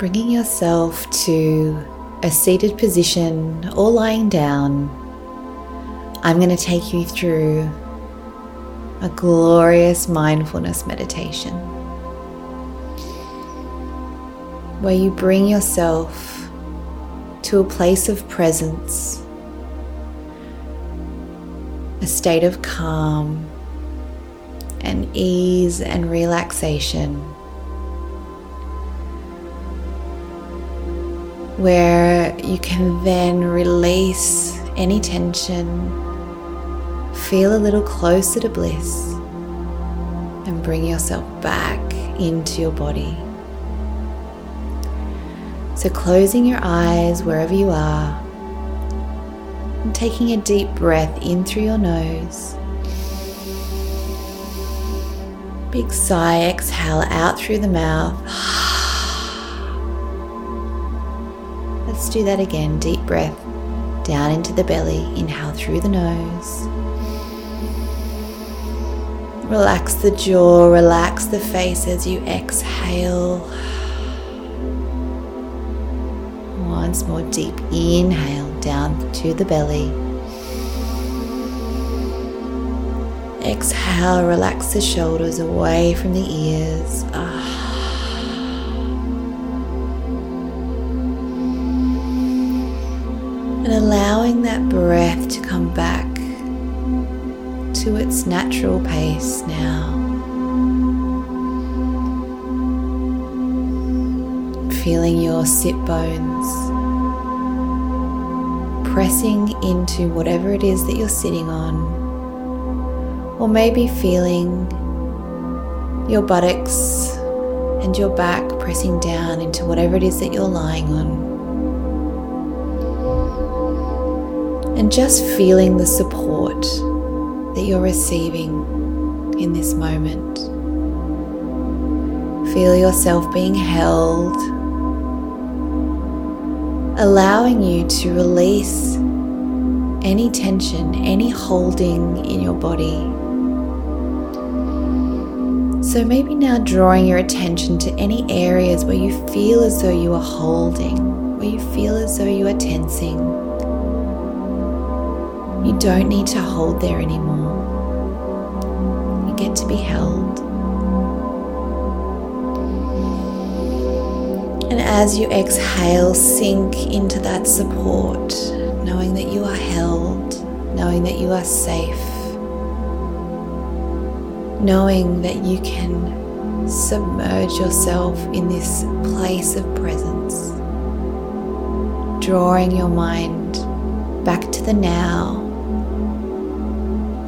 bringing yourself to a seated position or lying down, I'm going to take you through a glorious mindfulness meditation where you bring yourself to a place of presence, a state of calm and ease and relaxation, where you can then release any tension, feel a little closer to bliss, and bring yourself back into your body. So, closing your eyes wherever you are and taking a deep breath in through your nose. Big sigh, exhale out through the mouth. Do that again. Deep breath down into the belly. Inhale through the nose. Relax the jaw, relax the face as you exhale. once more deep inhale down to the belly. Exhale, relax the shoulders away from the ears. Ah. Allowing that breath to come back to its natural pace now. Feeling your sit bones pressing into whatever it is that you're sitting on, or maybe feeling your buttocks and your back pressing down into whatever it is that you're lying on. And just feeling the support that you're receiving in this moment. Feel yourself being held allowing you to release any tension, any holding in your body. So maybe now drawing your attention to any areas where you feel as though you are holding, where you feel as though you are tensing. You don't need to hold there anymore. You get to be held. And as you exhale, sink into that support, knowing that you are held, knowing that you are safe, knowing that you can submerge yourself in this place of presence, drawing your mind back to the now,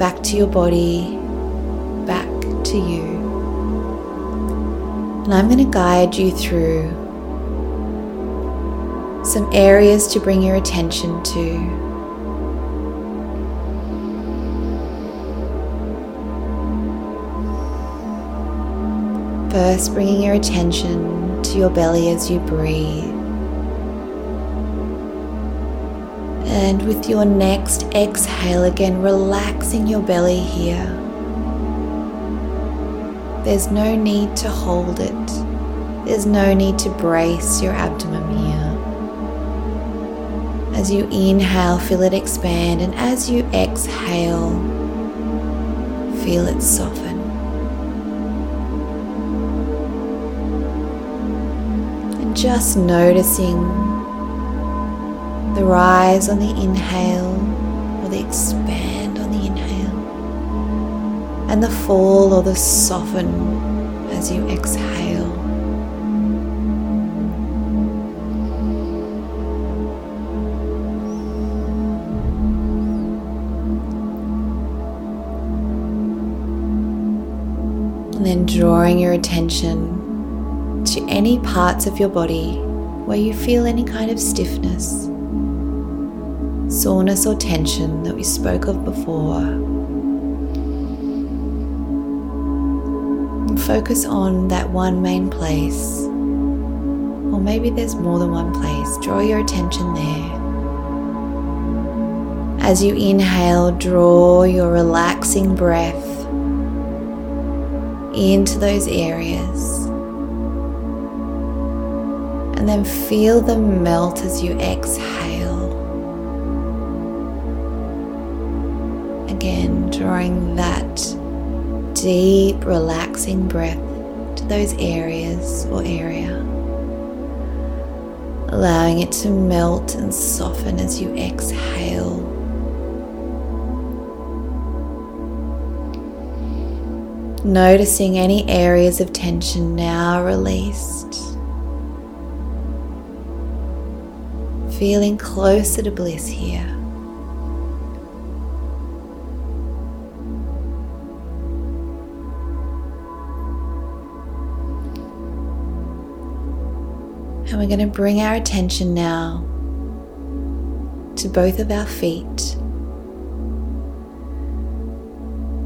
back to your body, back to you. And I'm going to guide you through some areas to bring your attention to. First, bringing your attention to your belly as you breathe. And with your next exhale, again, relaxing your belly here. There's no need to hold it, there's no need to brace your abdomen here. As you inhale, feel it expand, and as you exhale, feel it soften. And just noticing the rise on the inhale or the expand on the inhale, and the fall or the soften as you exhale. And then drawing your attention to any parts of your body where you feel any kind of stiffness, soreness, or tension that we spoke of before. Focus on that one main place, or maybe there's more than one place. Draw your attention there. As you inhale, draw your relaxing breath into those areas. And then feel them melt as you exhale. Again, drawing that deep, relaxing breath to those areas or area. Allowing it to melt and soften as you exhale. Noticing any areas of tension now released. Feeling closer to bliss here. We're going to bring our attention now to both of our feet.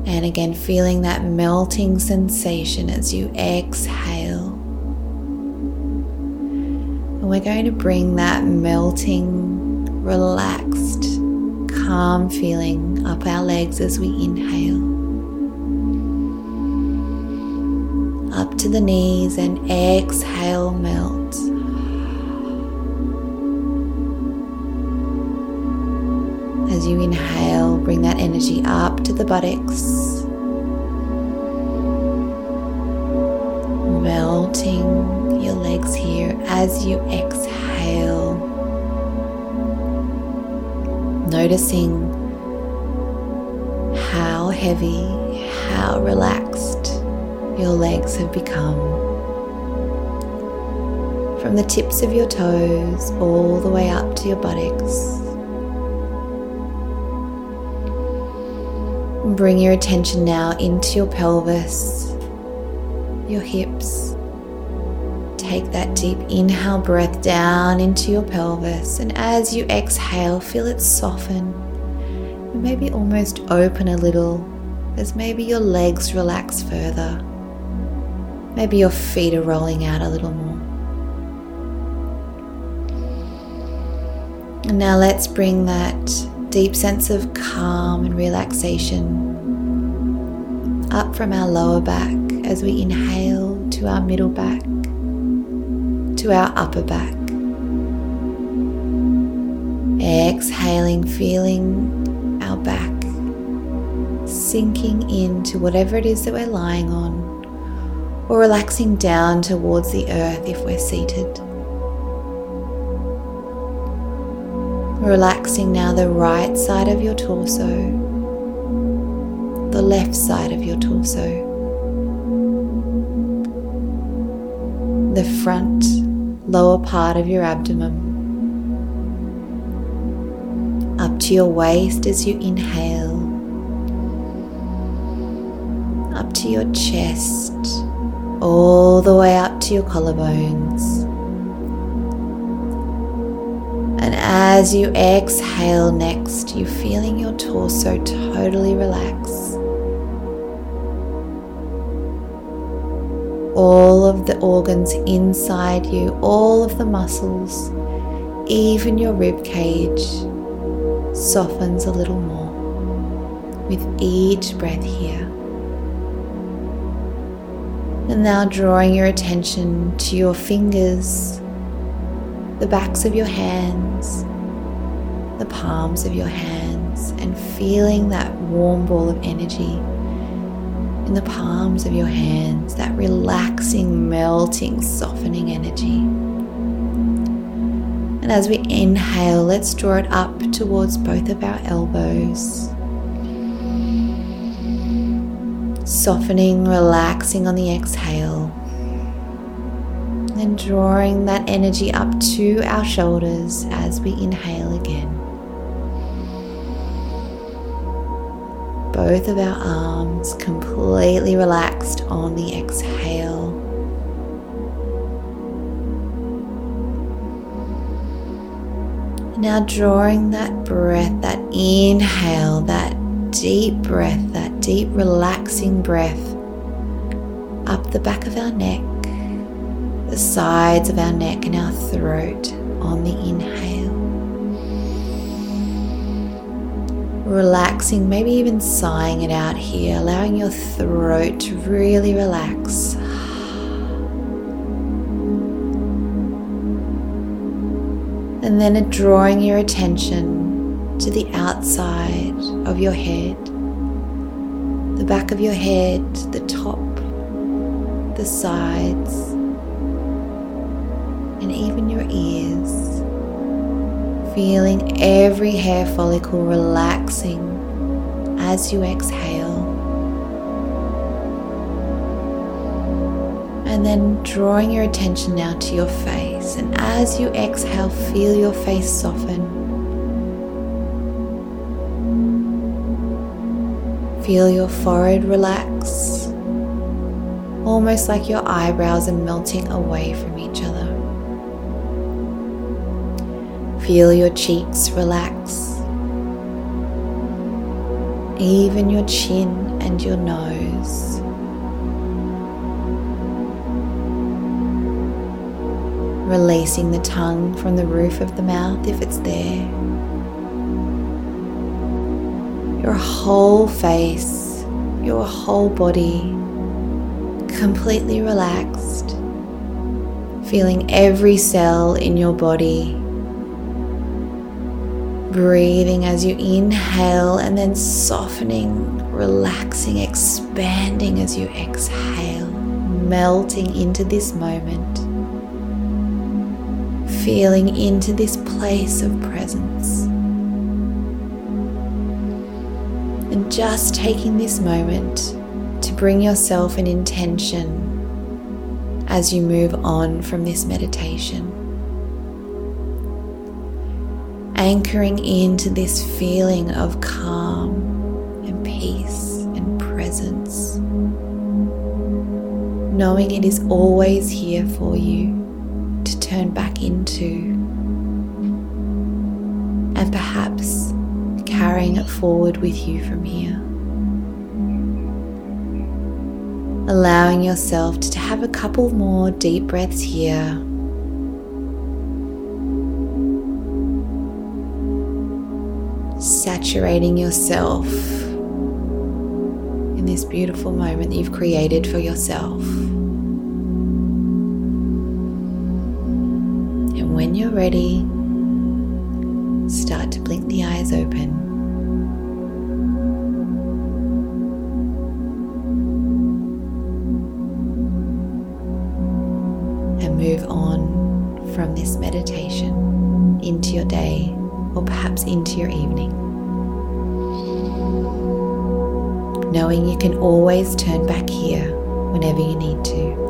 And again, feeling that melting sensation as you exhale. And we're going to bring that melting, relaxed, calm feeling up our legs as we inhale. Up to the knees and exhale, melt. You inhale, bring that energy up to the buttocks, melting your legs here as you exhale, noticing how heavy, how relaxed your legs have become. From the tips of your toes all the way up to your buttocks. Bring your attention now into your pelvis, your hips. Take that deep inhale breath down into your pelvis, and as you exhale, feel it soften maybe almost open a little as maybe your legs relax further. Maybe your feet are rolling out a little more. And now let's bring that deep sense of calm and relaxation up from our lower back as we inhale to our middle back, to our upper back. Exhaling, feeling our back sinking into whatever it is that we're lying on, or relaxing down towards the earth if we're seated. Relaxing now the right side of your torso, the left side of your torso, the front, lower part of your abdomen, up to your waist as you inhale, up to your chest, all the way up to your collarbones. As you exhale next, you're feeling your torso totally relax. All of the organs inside you, all of the muscles, even your rib cage softens a little more with each breath here. And now drawing your attention to your fingers the backs of your hands, the palms of your hands, and feeling that warm ball of energy in the palms of your hands, that relaxing, melting, softening energy. And as we inhale, let's draw it up towards both of our elbows. Softening, relaxing on the exhale and drawing that energy up to our shoulders as we inhale again. Both of our arms completely relaxed on the exhale. Now, drawing that breath, that inhale, that deep breath, that deep relaxing breath up the back of our neck the sides of our neck and our throat on the inhale. Relaxing, maybe even sighing it out here, allowing your throat to really relax. And then drawing your attention to the outside of your head, the back of your head, the top, the sides, even your ears. Feeling every hair follicle relaxing as you exhale. And then drawing your attention now to your face. And as you exhale, feel your face soften. Feel your forehead relax, almost like your eyebrows are melting away from each other. Feel your cheeks relax, even your chin and your nose. releasing the tongue from the roof of the mouth if it's there. Your whole face, your whole body completely relaxed, feeling every cell in your body. Breathing as you inhale and then softening, relaxing, expanding as you exhale, melting into this moment feeling into this place of presence. And just taking this moment to bring yourself an intention as you move on from this meditation. Anchoring into this feeling of calm and peace and presence. Knowing it is always here for you to turn back into, and perhaps carrying it forward with you from here. Allowing yourself to have a couple more deep breaths here. Saturating yourself in this beautiful moment that you've created for yourself. And when you're ready, start to blink the eyes open. And move on from this meditation into your day or perhaps into your evening. Knowing you can always turn back here whenever you need to.